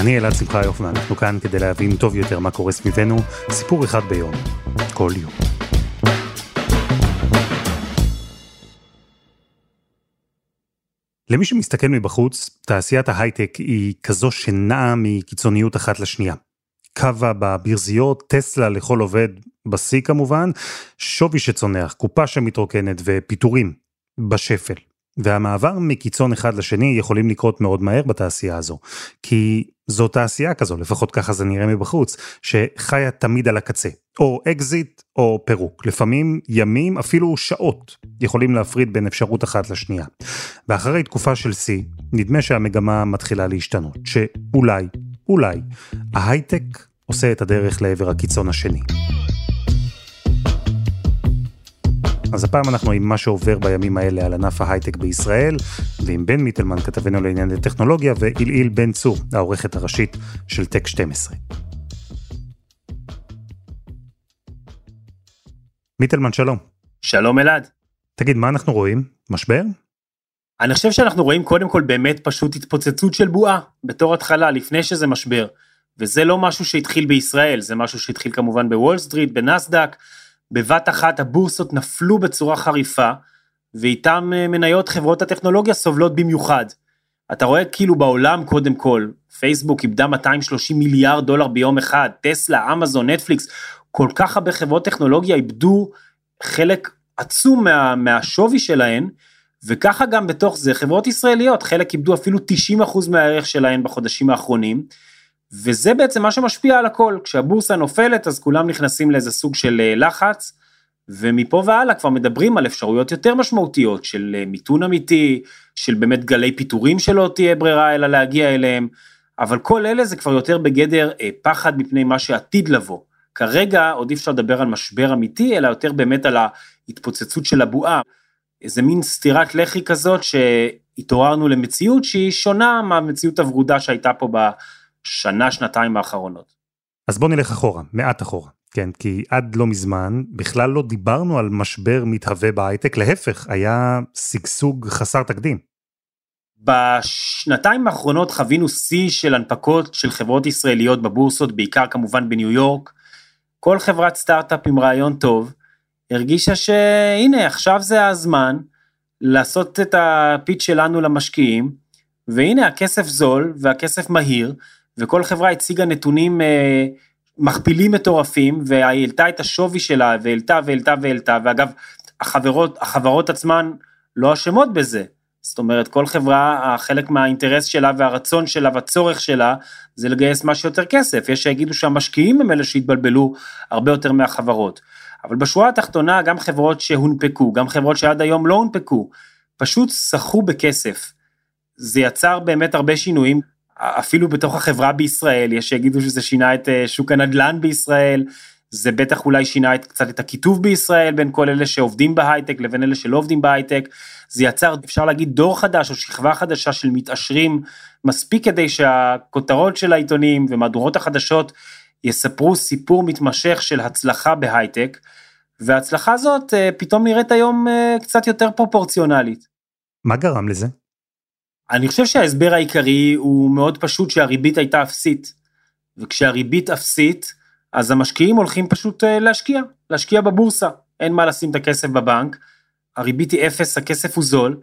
אני אלעד שמחיוף ואנחנו כאן כדי להבין טוב יותר מה קורה סביבנו, סיפור אחד ביום, כל יום. למי שמסתכל מבחוץ, תעשיית ההייטק היא כזו שנעה מקיצוניות אחת לשנייה. קווה בברזיות, טסלה לכל עובד, בשיא כמובן, שווי שצונח, קופה שמתרוקנת ופיטורים בשפל. והמעבר מקיצון אחד לשני יכולים לקרות מאוד מהר בתעשייה הזו. כי זו תעשייה כזו, לפחות ככה זה נראה מבחוץ, שחיה תמיד על הקצה. או אקזיט או פירוק. לפעמים ימים, אפילו שעות, יכולים להפריד בין אפשרות אחת לשנייה. ואחרי תקופה של שיא, נדמה שהמגמה מתחילה להשתנות. שאולי, אולי, ההייטק עושה את הדרך לעבר הקיצון השני. אז הפעם אנחנו עם מה שעובר בימים האלה על ענף ההייטק בישראל, ועם בן מיטלמן, כתבנו לענייני טכנולוגיה, ואילאיל בן צור, העורכת הראשית של טק 12. מיטלמן, שלום. שלום אלעד. תגיד, מה אנחנו רואים? משבר? אני חושב שאנחנו רואים קודם כל באמת פשוט התפוצצות של בועה, בתור התחלה, לפני שזה משבר. וזה לא משהו שהתחיל בישראל, זה משהו שהתחיל כמובן בוול סטריט, בנסדק, בבת אחת הבורסות נפלו בצורה חריפה, ואיתם אה, מניות חברות הטכנולוגיה סובלות במיוחד. אתה רואה כאילו בעולם קודם כל, פייסבוק איבדה 230 מיליארד דולר ביום אחד, טסלה, אמזון, נטפליקס, כל כך הרבה חברות טכנולוגיה איבדו חלק עצום מה, מהשווי שלהן, וככה גם בתוך זה חברות ישראליות, חלק איבדו אפילו 90% מהערך שלהן בחודשים האחרונים. וזה בעצם מה שמשפיע על הכל, כשהבורסה נופלת אז כולם נכנסים לאיזה סוג של אה, לחץ, ומפה והלאה כבר מדברים על אפשרויות יותר משמעותיות של אה, מיתון אמיתי, של באמת גלי פיטורים שלא תהיה ברירה אלא להגיע אליהם, אבל כל אלה זה כבר יותר בגדר אה, פחד מפני מה שעתיד לבוא. כרגע עוד אי אפשר לדבר על משבר אמיתי, אלא יותר באמת על ההתפוצצות של הבועה. איזה מין סטירת לחי כזאת שהתעוררנו למציאות שהיא שונה מהמציאות הוורודה שהייתה פה ב... שנה, שנתיים האחרונות. אז בוא נלך אחורה, מעט אחורה. כן, כי עד לא מזמן בכלל לא דיברנו על משבר מתהווה בהייטק, להפך, היה שגשוג חסר תקדים. בשנתיים האחרונות חווינו שיא של הנפקות של חברות ישראליות בבורסות, בעיקר כמובן בניו יורק. כל חברת סטארט-אפ עם רעיון טוב, הרגישה שהנה, עכשיו זה הזמן לעשות את הפיץ שלנו למשקיעים, והנה הכסף זול והכסף מהיר, וכל חברה הציגה נתונים אה, מכפילים מטורפים, והעלתה את השווי שלה, והעלתה והעלתה והעלתה, ואגב, החברות, החברות עצמן לא אשמות בזה. זאת אומרת, כל חברה, חלק מהאינטרס שלה והרצון שלה והצורך שלה, זה לגייס מה שיותר כסף. יש שיגידו שהמשקיעים הם אלה שהתבלבלו הרבה יותר מהחברות. אבל בשורה התחתונה, גם חברות שהונפקו, גם חברות שעד היום לא הונפקו, פשוט סחו בכסף. זה יצר באמת הרבה שינויים, אפילו בתוך החברה בישראל, יש שיגידו שזה שינה את אה, שוק הנדל"ן בישראל, זה בטח אולי שינה את, קצת את הכיתוב בישראל בין כל אלה שעובדים בהייטק לבין אלה שלא עובדים בהייטק, זה יצר אפשר להגיד דור חדש או שכבה חדשה של מתעשרים מספיק כדי שהכותרות של העיתונים ומהדורות החדשות יספרו סיפור מתמשך של הצלחה בהייטק, וההצלחה הזאת אה, פתאום נראית היום אה, קצת יותר פרופורציונלית. מה גרם לזה? אני חושב שההסבר העיקרי הוא מאוד פשוט שהריבית הייתה אפסית. וכשהריבית אפסית, אז המשקיעים הולכים פשוט אה, להשקיע, להשקיע בבורסה. אין מה לשים את הכסף בבנק, הריבית היא אפס, הכסף הוא זול,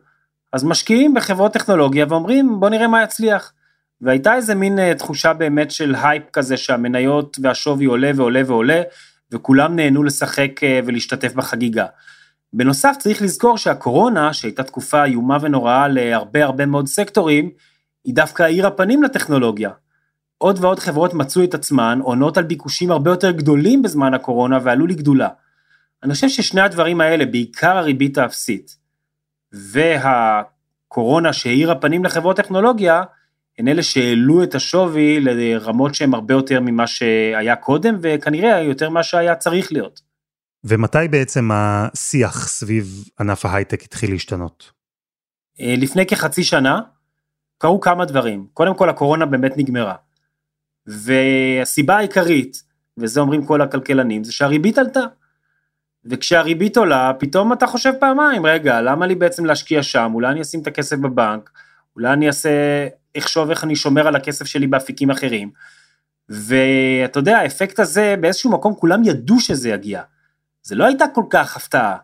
אז משקיעים בחברות טכנולוגיה ואומרים בוא נראה מה יצליח. והייתה איזה מין אה, תחושה באמת של הייפ כזה שהמניות והשווי עולה ועולה ועולה, וכולם נהנו לשחק אה, ולהשתתף בחגיגה. בנוסף צריך לזכור שהקורונה, שהייתה תקופה איומה ונוראה להרבה הרבה מאוד סקטורים, היא דווקא האירה פנים לטכנולוגיה. עוד ועוד חברות מצאו את עצמן עונות על ביקושים הרבה יותר גדולים בזמן הקורונה ועלו לגדולה. אני חושב ששני הדברים האלה, בעיקר הריבית האפסית והקורונה שהאירה פנים לחברות טכנולוגיה, הן אלה שהעלו את השווי לרמות שהן הרבה יותר ממה שהיה קודם, וכנראה יותר ממה שהיה צריך להיות. ומתי בעצם השיח סביב ענף ההייטק התחיל להשתנות? אה, לפני כחצי שנה קרו כמה דברים. קודם כל הקורונה באמת נגמרה. והסיבה העיקרית, וזה אומרים כל הכלכלנים, זה שהריבית עלתה. וכשהריבית עולה, פתאום אתה חושב פעמיים, רגע, למה לי בעצם להשקיע שם? אולי אני אשים את הכסף בבנק, אולי אני אעשה, אחשוב איך אני שומר על הכסף שלי באפיקים אחרים. ואתה יודע, האפקט הזה, באיזשהו מקום כולם ידעו שזה יגיע. זה לא הייתה כל כך הפתעה.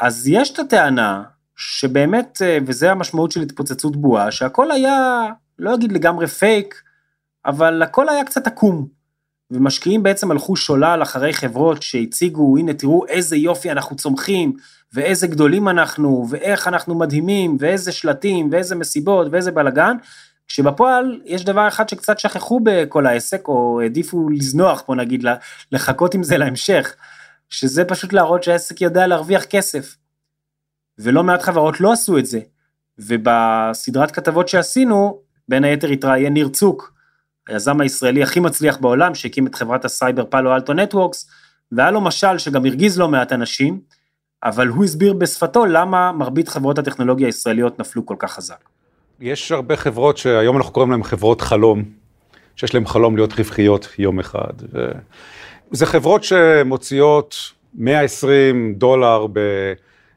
אז יש את הטענה שבאמת, וזה המשמעות של התפוצצות בועה, שהכל היה, לא אגיד לגמרי פייק, אבל הכל היה קצת עקום. ומשקיעים בעצם הלכו שולל אחרי חברות שהציגו, הנה תראו איזה יופי אנחנו צומחים, ואיזה גדולים אנחנו, ואיך אנחנו מדהימים, ואיזה שלטים, ואיזה מסיבות, ואיזה בלאגן, כשבפועל יש דבר אחד שקצת שכחו בכל העסק, או העדיפו לזנוח, בוא נגיד, לחכות עם זה להמשך, שזה פשוט להראות שהעסק יודע להרוויח כסף. ולא מעט חברות לא עשו את זה, ובסדרת כתבות שעשינו, בין היתר התראיין ניר צוק, היזם הישראלי הכי מצליח בעולם, שהקים את חברת הסייבר פאלו אלטו נטוורקס, והיה לו משל שגם הרגיז לא מעט אנשים, אבל הוא הסביר בשפתו למה מרבית חברות הטכנולוגיה הישראליות נפלו כל כך חזק. יש הרבה חברות שהיום אנחנו קוראים להן חברות חלום, שיש להן חלום להיות רווחיות יום אחד. ו... זה חברות שמוציאות 120 דולר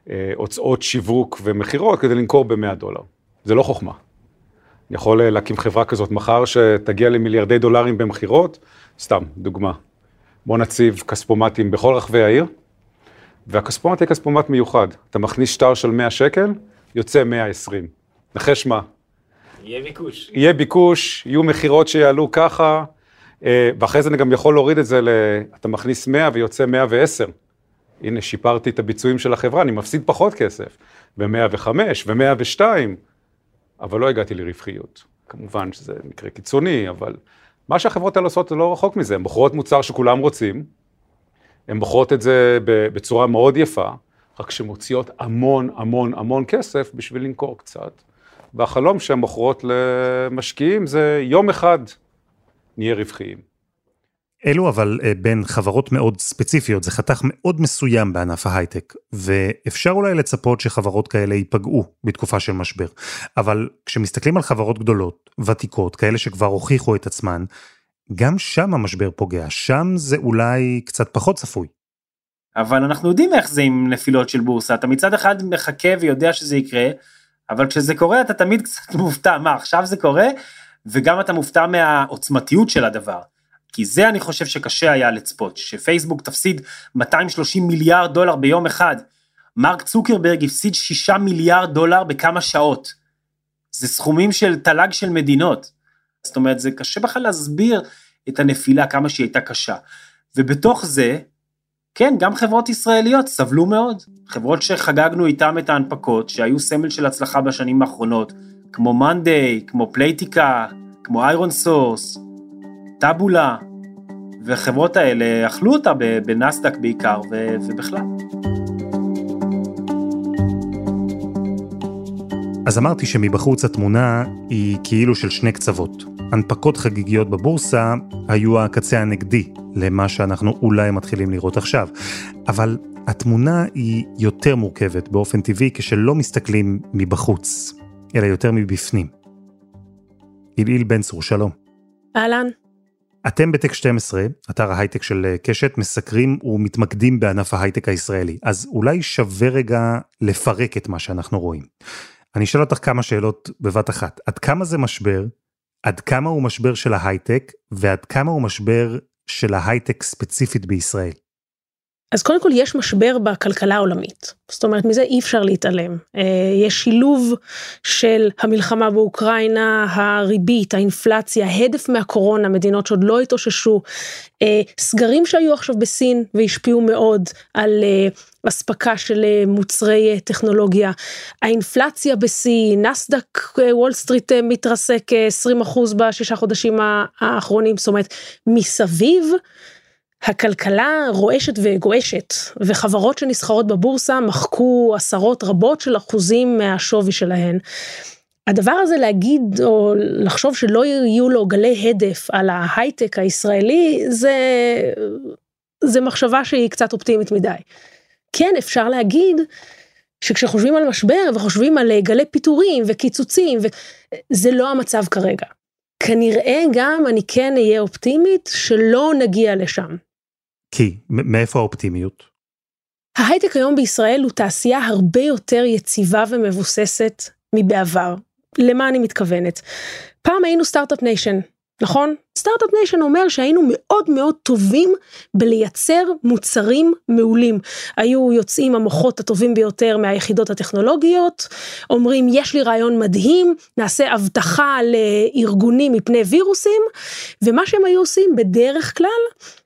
בהוצאות שיווק ומכירות כדי למכור ב-100 דולר. זה לא חוכמה. אני יכול להקים חברה כזאת מחר שתגיע למיליארדי דולרים במכירות, סתם, דוגמה. בוא נציב כספומטים בכל רחבי העיר, והכספומט יהיה כספומט מיוחד. אתה מכניס שטר של 100 שקל, יוצא 120. נחש מה? יהיה ביקוש. יהיה ביקוש, יהיו מכירות שיעלו ככה, אה, ואחרי זה אני גם יכול להוריד את זה ל... אתה מכניס 100 ויוצא 110. הנה, שיפרתי את הביצועים של החברה, אני מפסיד פחות כסף. ו-105 ו-102. אבל לא הגעתי לרווחיות. כמובן שזה מקרה קיצוני, אבל מה שהחברות האלה עושות זה לא רחוק מזה, הן בוחרות מוצר שכולם רוצים, הן בוחרות את זה בצורה מאוד יפה, רק שמוציאות המון המון המון כסף בשביל למכור קצת. והחלום שהן מוכרות למשקיעים זה יום אחד נהיה רווחיים. אלו אבל אה, בין חברות מאוד ספציפיות, זה חתך מאוד מסוים בענף ההייטק, ואפשר אולי לצפות שחברות כאלה ייפגעו בתקופה של משבר. אבל כשמסתכלים על חברות גדולות, ותיקות, כאלה שכבר הוכיחו את עצמן, גם שם המשבר פוגע, שם זה אולי קצת פחות צפוי. אבל אנחנו יודעים איך זה עם נפילות של בורסה, אתה מצד אחד מחכה ויודע שזה יקרה, אבל כשזה קורה אתה תמיד קצת מופתע, מה עכשיו זה קורה? וגם אתה מופתע מהעוצמתיות של הדבר. כי זה אני חושב שקשה היה לצפות, שפייסבוק תפסיד 230 מיליארד דולר ביום אחד. מרק צוקרברג הפסיד 6 מיליארד דולר בכמה שעות. זה סכומים של תל"ג של מדינות. זאת אומרת, זה קשה בכלל להסביר את הנפילה, כמה שהיא הייתה קשה. ובתוך זה, כן, גם חברות ישראליות סבלו מאוד. חברות שחגגנו איתן את ההנפקות, שהיו סמל של הצלחה בשנים האחרונות, כמו מאנדיי, כמו פלייטיקה, כמו איירון סורס, טאבולה, והחברות האלה אכלו אותה בנסדק בעיקר ובכלל. אז אמרתי שמבחוץ התמונה היא כאילו של שני קצוות. הנפקות חגיגיות בבורסה היו הקצה הנגדי למה שאנחנו אולי מתחילים לראות עכשיו. אבל התמונה היא יותר מורכבת באופן טבעי כשלא מסתכלים מבחוץ, אלא יותר מבפנים. אילאיל בן צור, שלום. אהלן. אתם בטק 12, אתר ההייטק של אה, קשת, מסקרים ומתמקדים בענף ההייטק הישראלי, אז אולי שווה רגע לפרק את מה שאנחנו רואים. אני אשאל אותך כמה שאלות בבת אחת. עד כמה זה משבר? עד כמה הוא משבר של ההייטק? ועד כמה הוא משבר של ההייטק ספציפית בישראל? אז קודם כל יש משבר בכלכלה העולמית, זאת אומרת מזה אי אפשר להתעלם. אה, יש שילוב של המלחמה באוקראינה, הריבית, האינפלציה, הדף מהקורונה, מדינות שעוד לא התאוששו, אה, סגרים שהיו עכשיו בסין והשפיעו מאוד על אה, אספקה של מוצרי טכנולוגיה, האינפלציה בשיא, נסדק וול סטריט מתרסק 20% בשישה חודשים האחרונים, זאת אומרת מסביב. הכלכלה רועשת וגועשת, וחברות שנסחרות בבורסה מחקו עשרות רבות של אחוזים מהשווי שלהן. הדבר הזה להגיד או לחשוב שלא יהיו לו גלי הדף על ההייטק הישראלי, זה, זה מחשבה שהיא קצת אופטימית מדי. כן, אפשר להגיד שכשחושבים על משבר וחושבים על גלי פיטורים וקיצוצים, זה לא המצב כרגע. כנראה גם אני כן אהיה אופטימית שלא נגיע לשם. כי, מאיפה האופטימיות? ההייטק היום בישראל הוא תעשייה הרבה יותר יציבה ומבוססת מבעבר. למה אני מתכוונת? פעם היינו Start-Up Nation, נכון? start-up nation אומר שהיינו מאוד מאוד טובים בלייצר מוצרים מעולים. היו יוצאים המוחות הטובים ביותר מהיחידות הטכנולוגיות, אומרים יש לי רעיון מדהים, נעשה אבטחה לארגונים מפני וירוסים, ומה שהם היו עושים בדרך כלל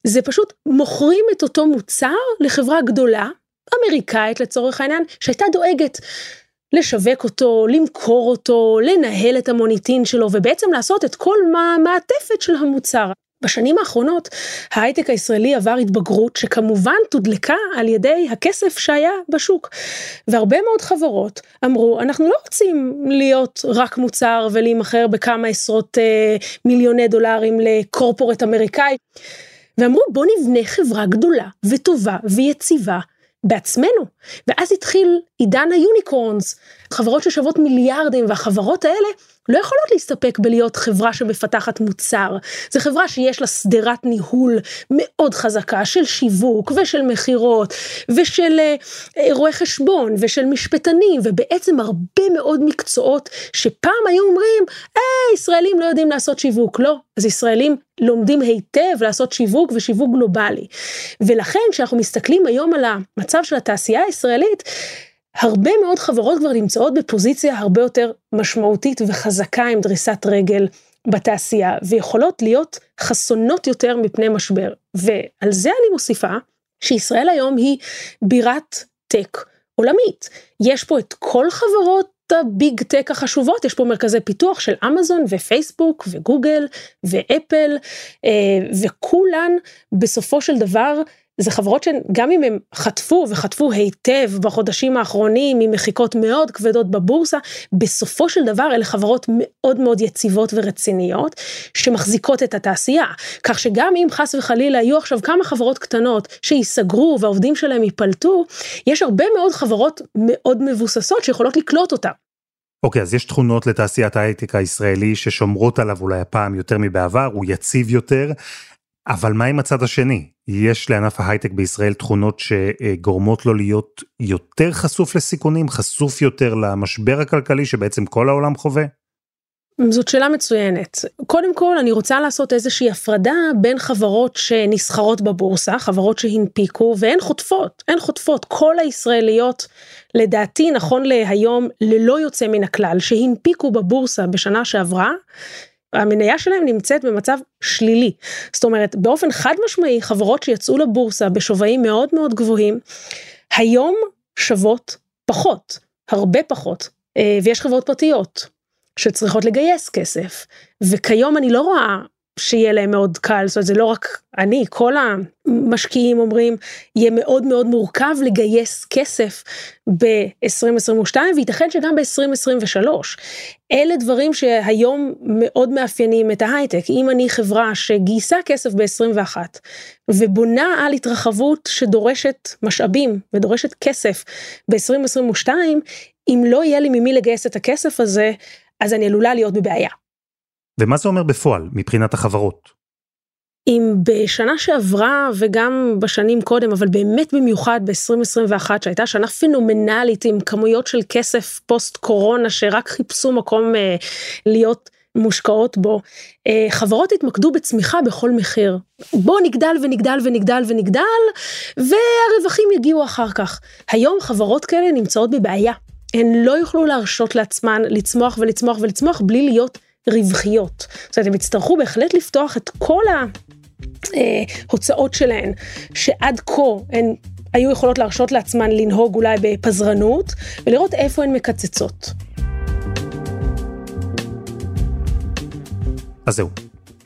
זה פשוט מוכרים את אותו מוצר לחברה גדולה, אמריקאית לצורך העניין, שהייתה דואגת לשווק אותו, למכור אותו, לנהל את המוניטין שלו ובעצם לעשות את כל המעטפת של המוצר. בשנים האחרונות ההייטק הישראלי עבר התבגרות שכמובן תודלקה על ידי הכסף שהיה בשוק. והרבה מאוד חברות אמרו אנחנו לא רוצים להיות רק מוצר ולהימכר בכמה עשרות אה, מיליוני דולרים לקורפורט אמריקאי. ואמרו בוא נבנה חברה גדולה וטובה ויציבה בעצמנו. ואז התחיל עידן היוניקורנס, חברות ששוות מיליארדים, והחברות האלה לא יכולות להסתפק בלהיות חברה שמפתחת מוצר. זו חברה שיש לה שדרת ניהול מאוד חזקה של שיווק ושל מכירות ושל אה, רואי חשבון ושל משפטנים, ובעצם הרבה מאוד מקצועות שפעם היו אומרים, אה, ישראלים לא יודעים לעשות שיווק. לא, אז ישראלים לומדים היטב לעשות שיווק ושיווק גלובלי. ולכן כשאנחנו מסתכלים היום על המצב של התעשייה הישראלית, הרבה מאוד חברות כבר נמצאות בפוזיציה הרבה יותר משמעותית וחזקה עם דריסת רגל בתעשייה, ויכולות להיות חסונות יותר מפני משבר. ועל זה אני מוסיפה שישראל היום היא בירת טק עולמית. יש פה את כל חברות הביג טק החשובות, יש פה מרכזי פיתוח של אמזון ופייסבוק וגוגל ואפל, אה, וכולן בסופו של דבר זה חברות שגם אם הם חטפו וחטפו היטב בחודשים האחרונים ממחיקות מאוד כבדות בבורסה, בסופו של דבר אלה חברות מאוד מאוד יציבות ורציניות שמחזיקות את התעשייה. כך שגם אם חס וחלילה יהיו עכשיו כמה חברות קטנות שייסגרו והעובדים שלהם ייפלטו, יש הרבה מאוד חברות מאוד מבוססות שיכולות לקלוט אותם. אוקיי, okay, אז יש תכונות לתעשיית ההייטק הישראלי ששומרות עליו אולי הפעם יותר מבעבר, הוא יציב יותר. אבל מה עם הצד השני? יש לענף ההייטק בישראל תכונות שגורמות לו להיות יותר חשוף לסיכונים, חשוף יותר למשבר הכלכלי שבעצם כל העולם חווה? זאת שאלה מצוינת. קודם כל, אני רוצה לעשות איזושהי הפרדה בין חברות שנסחרות בבורסה, חברות שהנפיקו, והן חוטפות, הן חוטפות. כל הישראליות, לדעתי, נכון להיום, ללא יוצא מן הכלל, שהנפיקו בבורסה בשנה שעברה, המניה שלהם נמצאת במצב שלילי. זאת אומרת, באופן חד משמעי, חברות שיצאו לבורסה בשווים מאוד מאוד גבוהים, היום שוות פחות, הרבה פחות, אה, ויש חברות פרטיות שצריכות לגייס כסף, וכיום אני לא רואה שיהיה להם מאוד קל, זאת אומרת זה לא רק אני, כל המשקיעים אומרים, יהיה מאוד מאוד מורכב לגייס כסף ב-2022 וייתכן שגם ב-2023. אלה דברים שהיום מאוד מאפיינים את ההייטק. אם אני חברה שגייסה כסף ב-21 ובונה על התרחבות שדורשת משאבים ודורשת כסף ב-2022, אם לא יהיה לי ממי לגייס את הכסף הזה, אז אני עלולה להיות בבעיה. ומה זה אומר בפועל מבחינת החברות? אם בשנה שעברה וגם בשנים קודם, אבל באמת במיוחד ב-2021 שהייתה שנה פנומנלית עם כמויות של כסף פוסט קורונה שרק חיפשו מקום אה, להיות מושקעות בו, אה, חברות התמקדו בצמיחה בכל מחיר. בוא נגדל ונגדל ונגדל ונגדל והרווחים יגיעו אחר כך. היום חברות כאלה נמצאות בבעיה. הן לא יוכלו להרשות לעצמן לצמוח ולצמוח ולצמוח בלי להיות רווחיות. זאת אומרת, הם יצטרכו בהחלט לפתוח את כל ההוצאות שלהן, שעד כה הן היו יכולות להרשות לעצמן לנהוג אולי בפזרנות, ולראות איפה הן מקצצות. אז זהו,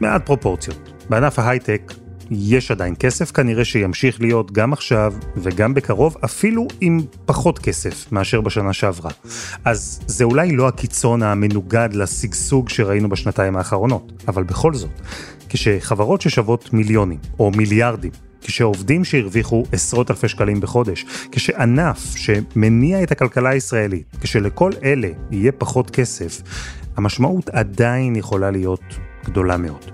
מעט פרופורציות. בענף ההייטק יש עדיין כסף, כנראה שימשיך להיות גם עכשיו וגם בקרוב, אפילו עם פחות כסף מאשר בשנה שעברה. אז זה אולי לא הקיצון המנוגד לשגשוג שראינו בשנתיים האחרונות, אבל בכל זאת, כשחברות ששוות מיליונים או מיליארדים כשעובדים שהרוויחו עשרות אלפי שקלים בחודש, כשענף שמניע את הכלכלה הישראלית, כשלכל אלה יהיה פחות כסף, המשמעות עדיין יכולה להיות גדולה מאוד.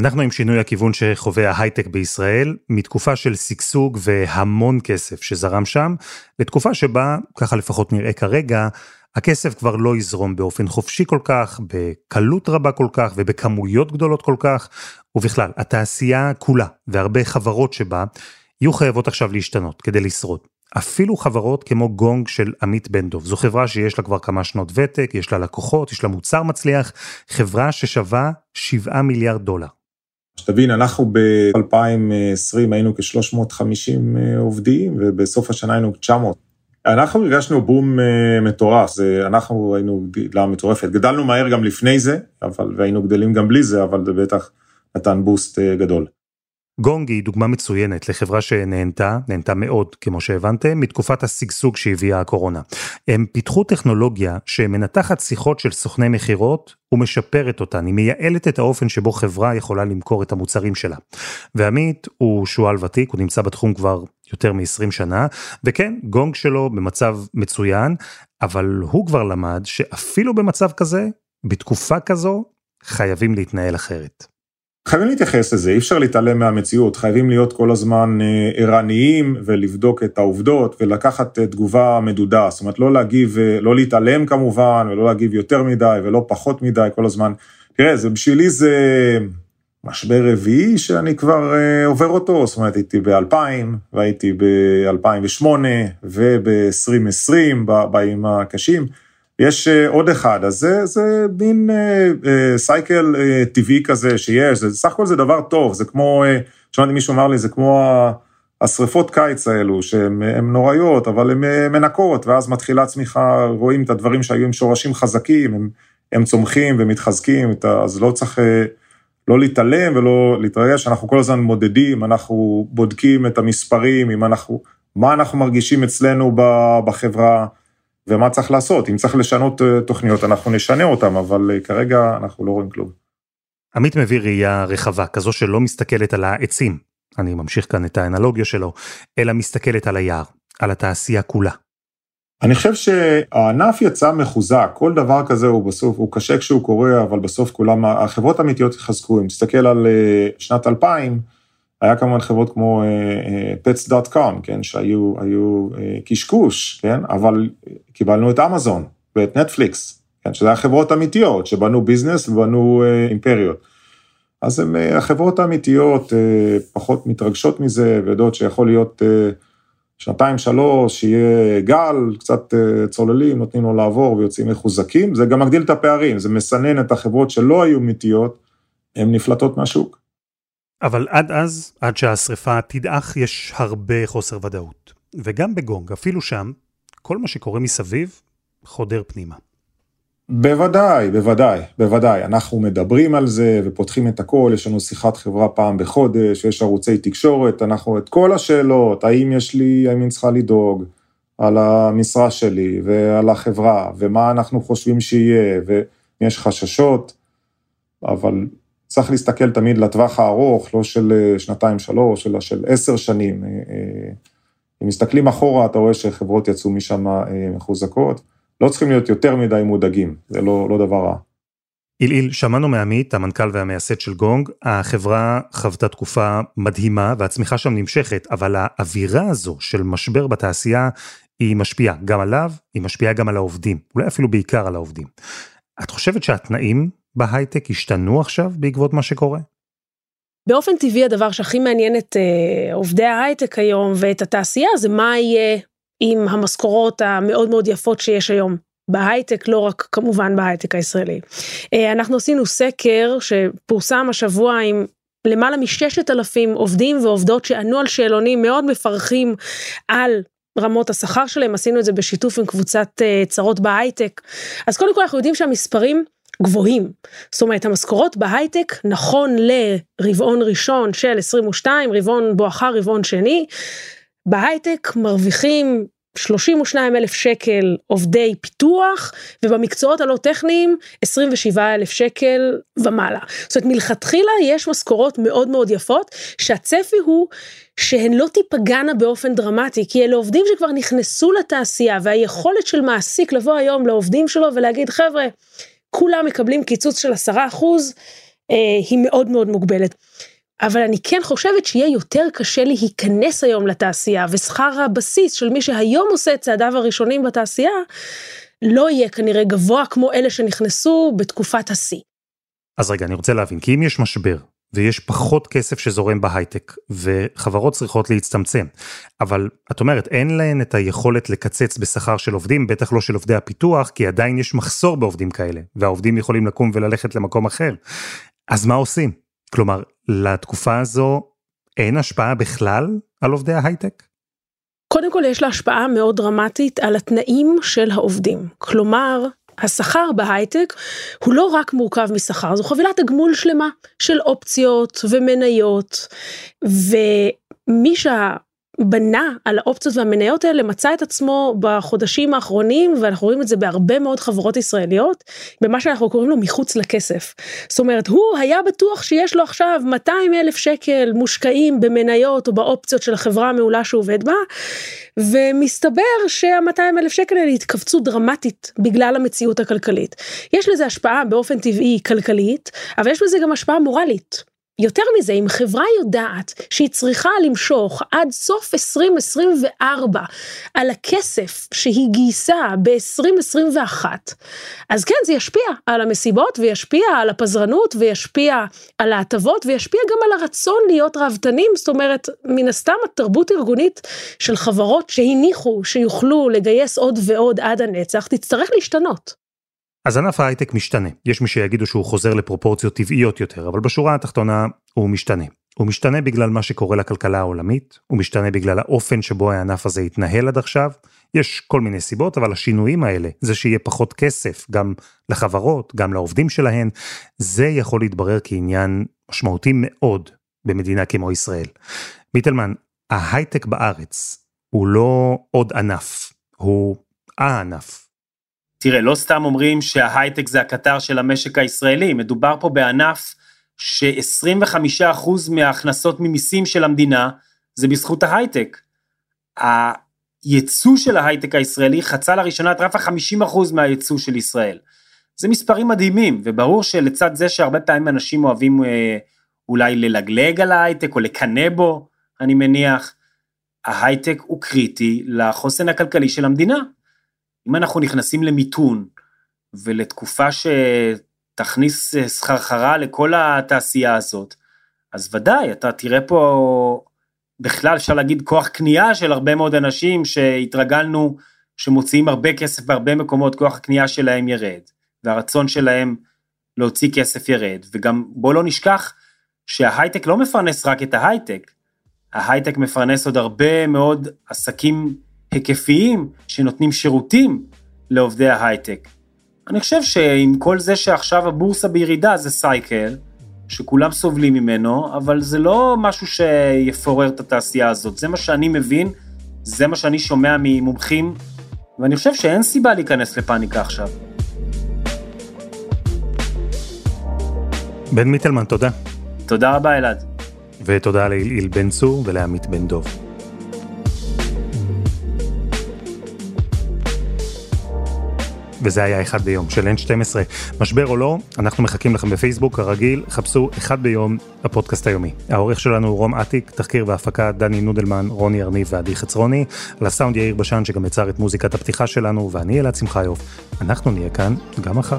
אנחנו עם שינוי הכיוון שחווה ההייטק בישראל, מתקופה של שגשוג והמון כסף שזרם שם, לתקופה שבה, ככה לפחות נראה כרגע, הכסף כבר לא יזרום באופן חופשי כל כך, בקלות רבה כל כך ובכמויות גדולות כל כך, ובכלל, התעשייה כולה והרבה חברות שבה יהיו חייבות עכשיו להשתנות כדי לשרוד. אפילו חברות כמו גונג של עמית בן דב, זו חברה שיש לה כבר כמה שנות ותק, יש לה לקוחות, יש לה מוצר מצליח, חברה ששווה 7 מיליארד דולר. שתבין, אנחנו ב-2020 היינו כ-350 אה, עובדים, ובסוף השנה היינו 900. אנחנו הרגשנו בום uh, מטורף, זה, אנחנו היינו גדילה מטורפת, גדלנו מהר גם לפני זה, אבל, והיינו גדלים גם בלי זה, אבל זה בטח נתן בוסט uh, גדול. גונג היא דוגמה מצוינת לחברה שנהנתה, נהנתה מאוד, כמו שהבנתם, מתקופת השגשוג שהביאה הקורונה. הם פיתחו טכנולוגיה שמנתחת שיחות של סוכני מכירות ומשפרת אותן, היא מייעלת את האופן שבו חברה יכולה למכור את המוצרים שלה. ועמית הוא שועל ותיק, הוא נמצא בתחום כבר יותר מ-20 שנה, וכן, גונג שלו במצב מצוין, אבל הוא כבר למד שאפילו במצב כזה, בתקופה כזו, חייבים להתנהל אחרת. חייבים להתייחס לזה, אי אפשר להתעלם מהמציאות, חייבים להיות כל הזמן אה, ערניים ולבדוק את העובדות ולקחת אה, תגובה מדודה, זאת אומרת לא להגיב, אה, לא להתעלם כמובן ולא להגיב יותר מדי ולא פחות מדי כל הזמן. תראה, זה בשבילי זה משבר רביעי שאני כבר עובר אותו, זאת אומרת הייתי ב-2000 והייתי ב-2008 וב-2020 בימים הקשים. יש אה, עוד אחד, אז זה, זה מין סייקל uh, uh, טבעי כזה שיש, זה, סך הכל זה דבר טוב, זה כמו, uh, שמעתי מישהו אמר לי, זה כמו השריפות קיץ האלו, שהן נוראיות, אבל הן uh, מנקות, ואז מתחילה צמיחה, רואים את הדברים שהיו עם שורשים חזקים, הם, הם צומחים ומתחזקים, אז לא צריך uh, לא להתעלם ולא להתרגש, אנחנו כל הזמן מודדים, אנחנו בודקים את המספרים, אם אנחנו, מה אנחנו מרגישים אצלנו בחברה, ומה צריך לעשות. אם צריך לשנות אה, תוכניות, אנחנו נשנה אותן, אבל אה, כרגע אנחנו לא רואים כלום. עמית מביא ראייה רחבה, כזו שלא מסתכלת על העצים, אני ממשיך כאן את האנלוגיה שלו, אלא מסתכלת על היער, על התעשייה כולה. אני חושב שהענף יצא מחוזק, כל דבר כזה הוא בסוף, הוא קשה כשהוא קורה, אבל בסוף כולם, החברות האמיתיות יחזקו. אם תסתכל על אה, שנת 2000, היה כמובן חברות כמו uh, pets.com, כן, שהיו uh, קשקוש, כן, אבל קיבלנו את אמזון ואת נטפליקס, כן, שזה היה חברות אמיתיות, שבנו ביזנס ובנו אימפריות. אז הם, החברות האמיתיות פחות מתרגשות מזה, ויודעות שיכול להיות שנתיים, שלוש, שיהיה גל, קצת צוללים, נותנים לו לעבור ויוצאים מחוזקים, זה גם מגדיל את הפערים, זה מסנן את החברות שלא היו אמיתיות, הן נפלטות מהשוק. אבל עד אז, עד שהשריפה תדעך, יש הרבה חוסר ודאות. וגם בגונג, אפילו שם, כל מה שקורה מסביב חודר פנימה. בוודאי, בוודאי, בוודאי. אנחנו מדברים על זה ופותחים את הכל, יש לנו שיחת חברה פעם בחודש, יש ערוצי תקשורת, אנחנו את כל השאלות, האם יש לי, האם אני צריכה לדאוג על המשרה שלי ועל החברה, ומה אנחנו חושבים שיהיה, ויש חששות, אבל צריך להסתכל תמיד לטווח הארוך, לא של אה, שנתיים, שלוש, אלא של עשר שנים. אה, אה, אם מסתכלים אחורה, אתה רואה שחברות יצאו משם מחוזקות. לא צריכים להיות יותר מדי מודאגים, זה לא, לא דבר רע. איליל, שמענו מעמית, המנכ"ל והמייסד של גונג, החברה חוותה תקופה מדהימה והצמיחה שם נמשכת, אבל האווירה הזו של משבר בתעשייה היא משפיעה גם עליו, היא משפיעה גם על העובדים, אולי אפילו בעיקר על העובדים. את חושבת שהתנאים בהייטק השתנו עכשיו בעקבות מה שקורה? באופן טבעי הדבר שהכי מעניין את uh, עובדי ההייטק היום ואת התעשייה זה מה יהיה עם המשכורות המאוד מאוד יפות שיש היום בהייטק, לא רק כמובן בהייטק הישראלי. Uh, אנחנו עשינו סקר שפורסם השבוע עם למעלה מששת אלפים עובדים ועובדות שענו על שאלונים מאוד מפרכים על רמות השכר שלהם, עשינו את זה בשיתוף עם קבוצת uh, צרות בהייטק. אז קודם כל אנחנו יודעים שהמספרים גבוהים. זאת אומרת, המשכורות בהייטק, נכון לרבעון ראשון של 22, רבעון בואכה רבעון שני, בהייטק מרוויחים 32 אלף שקל עובדי פיתוח, ובמקצועות הלא טכניים 27 אלף שקל ומעלה. זאת אומרת, מלכתחילה יש משכורות מאוד מאוד יפות, שהצפי הוא שהן לא תיפגענה באופן דרמטי, כי אלה עובדים שכבר נכנסו לתעשייה, והיכולת של מעסיק לבוא היום לעובדים שלו ולהגיד, חבר'ה, כולם מקבלים קיצוץ של עשרה אחוז, אה, היא מאוד מאוד מוגבלת. אבל אני כן חושבת שיהיה יותר קשה להיכנס היום לתעשייה, ושכר הבסיס של מי שהיום עושה את צעדיו הראשונים בתעשייה, לא יהיה כנראה גבוה כמו אלה שנכנסו בתקופת השיא. אז רגע, אני רוצה להבין, כי אם יש משבר, ויש פחות כסף שזורם בהייטק, וחברות צריכות להצטמצם. אבל את אומרת, אין להן את היכולת לקצץ בשכר של עובדים, בטח לא של עובדי הפיתוח, כי עדיין יש מחסור בעובדים כאלה, והעובדים יכולים לקום וללכת למקום אחר. אז מה עושים? כלומר, לתקופה הזו אין השפעה בכלל על עובדי ההייטק? קודם כל יש לה השפעה מאוד דרמטית על התנאים של העובדים. כלומר, השכר בהייטק הוא לא רק מורכב משכר, זו חבילת תגמול שלמה של אופציות ומניות, ומי שה... בנה על האופציות והמניות האלה, מצא את עצמו בחודשים האחרונים, ואנחנו רואים את זה בהרבה מאוד חברות ישראליות, במה שאנחנו קוראים לו מחוץ לכסף. זאת אומרת, הוא היה בטוח שיש לו עכשיו 200 אלף שקל מושקעים במניות או באופציות של החברה המעולה שהוא עובד בה, ומסתבר שה-200 אלף שקל האלה התכווצו דרמטית בגלל המציאות הכלכלית. יש לזה השפעה באופן טבעי כלכלית, אבל יש לזה גם השפעה מורלית. יותר מזה, אם חברה יודעת שהיא צריכה למשוך עד סוף 2024 על הכסף שהיא גייסה ב-2021, אז כן, זה ישפיע על המסיבות וישפיע על הפזרנות וישפיע על ההטבות וישפיע גם על הרצון להיות ראוותנים, זאת אומרת, מן הסתם התרבות ארגונית של חברות שהניחו שיוכלו לגייס עוד ועוד עד הנצח, תצטרך להשתנות. אז ענף ההייטק משתנה. יש מי שיגידו שהוא חוזר לפרופורציות טבעיות יותר, אבל בשורה התחתונה הוא משתנה. הוא משתנה בגלל מה שקורה לכלכלה העולמית, הוא משתנה בגלל האופן שבו הענף הזה התנהל עד עכשיו. יש כל מיני סיבות, אבל השינויים האלה, זה שיהיה פחות כסף גם לחברות, גם לעובדים שלהן, זה יכול להתברר כעניין משמעותי מאוד במדינה כמו ישראל. מיטלמן, ההייטק בארץ הוא לא עוד ענף, הוא הענף. תראה, לא סתם אומרים שההייטק זה הקטר של המשק הישראלי, מדובר פה בענף ש-25% מההכנסות ממיסים של המדינה זה בזכות ההייטק. הייצוא של ההייטק הישראלי חצה לראשונה את רף ה-50% מהייצוא של ישראל. זה מספרים מדהימים, וברור שלצד זה שהרבה פעמים אנשים אוהבים אה, אולי ללגלג על ההייטק או לקנא בו, אני מניח, ההייטק הוא קריטי לחוסן הכלכלי של המדינה. אם אנחנו נכנסים למיתון ולתקופה שתכניס סחרחרה לכל התעשייה הזאת, אז ודאי, אתה תראה פה בכלל אפשר להגיד כוח קנייה של הרבה מאוד אנשים שהתרגלנו שמוציאים הרבה כסף בהרבה מקומות, כוח הקנייה שלהם ירד, והרצון שלהם להוציא כסף ירד, וגם בוא לא נשכח שההייטק לא מפרנס רק את ההייטק, ההייטק מפרנס עוד הרבה מאוד עסקים היקפיים שנותנים שירותים לעובדי ההייטק. אני חושב שעם כל זה שעכשיו הבורסה בירידה זה סייקל, שכולם סובלים ממנו, אבל זה לא משהו שיפורר את התעשייה הזאת. זה מה שאני מבין, זה מה שאני שומע ממומחים, ואני חושב שאין סיבה להיכנס לפאניקה עכשיו. בן מיטלמן, תודה. תודה רבה, אלעד. ותודה לאליל בן צור ולעמית בן דוב. וזה היה אחד ביום של N12. משבר או לא, אנחנו מחכים לכם בפייסבוק, כרגיל, חפשו אחד ביום, הפודקאסט היומי. העורך שלנו הוא רום אטיק, תחקיר והפקה דני נודלמן, רוני ארניב ועדי חצרוני, על הסאונד יאיר בשן שגם יצר את מוזיקת הפתיחה שלנו, ואני אלעד שמחיוף. אנחנו נהיה כאן גם מחר.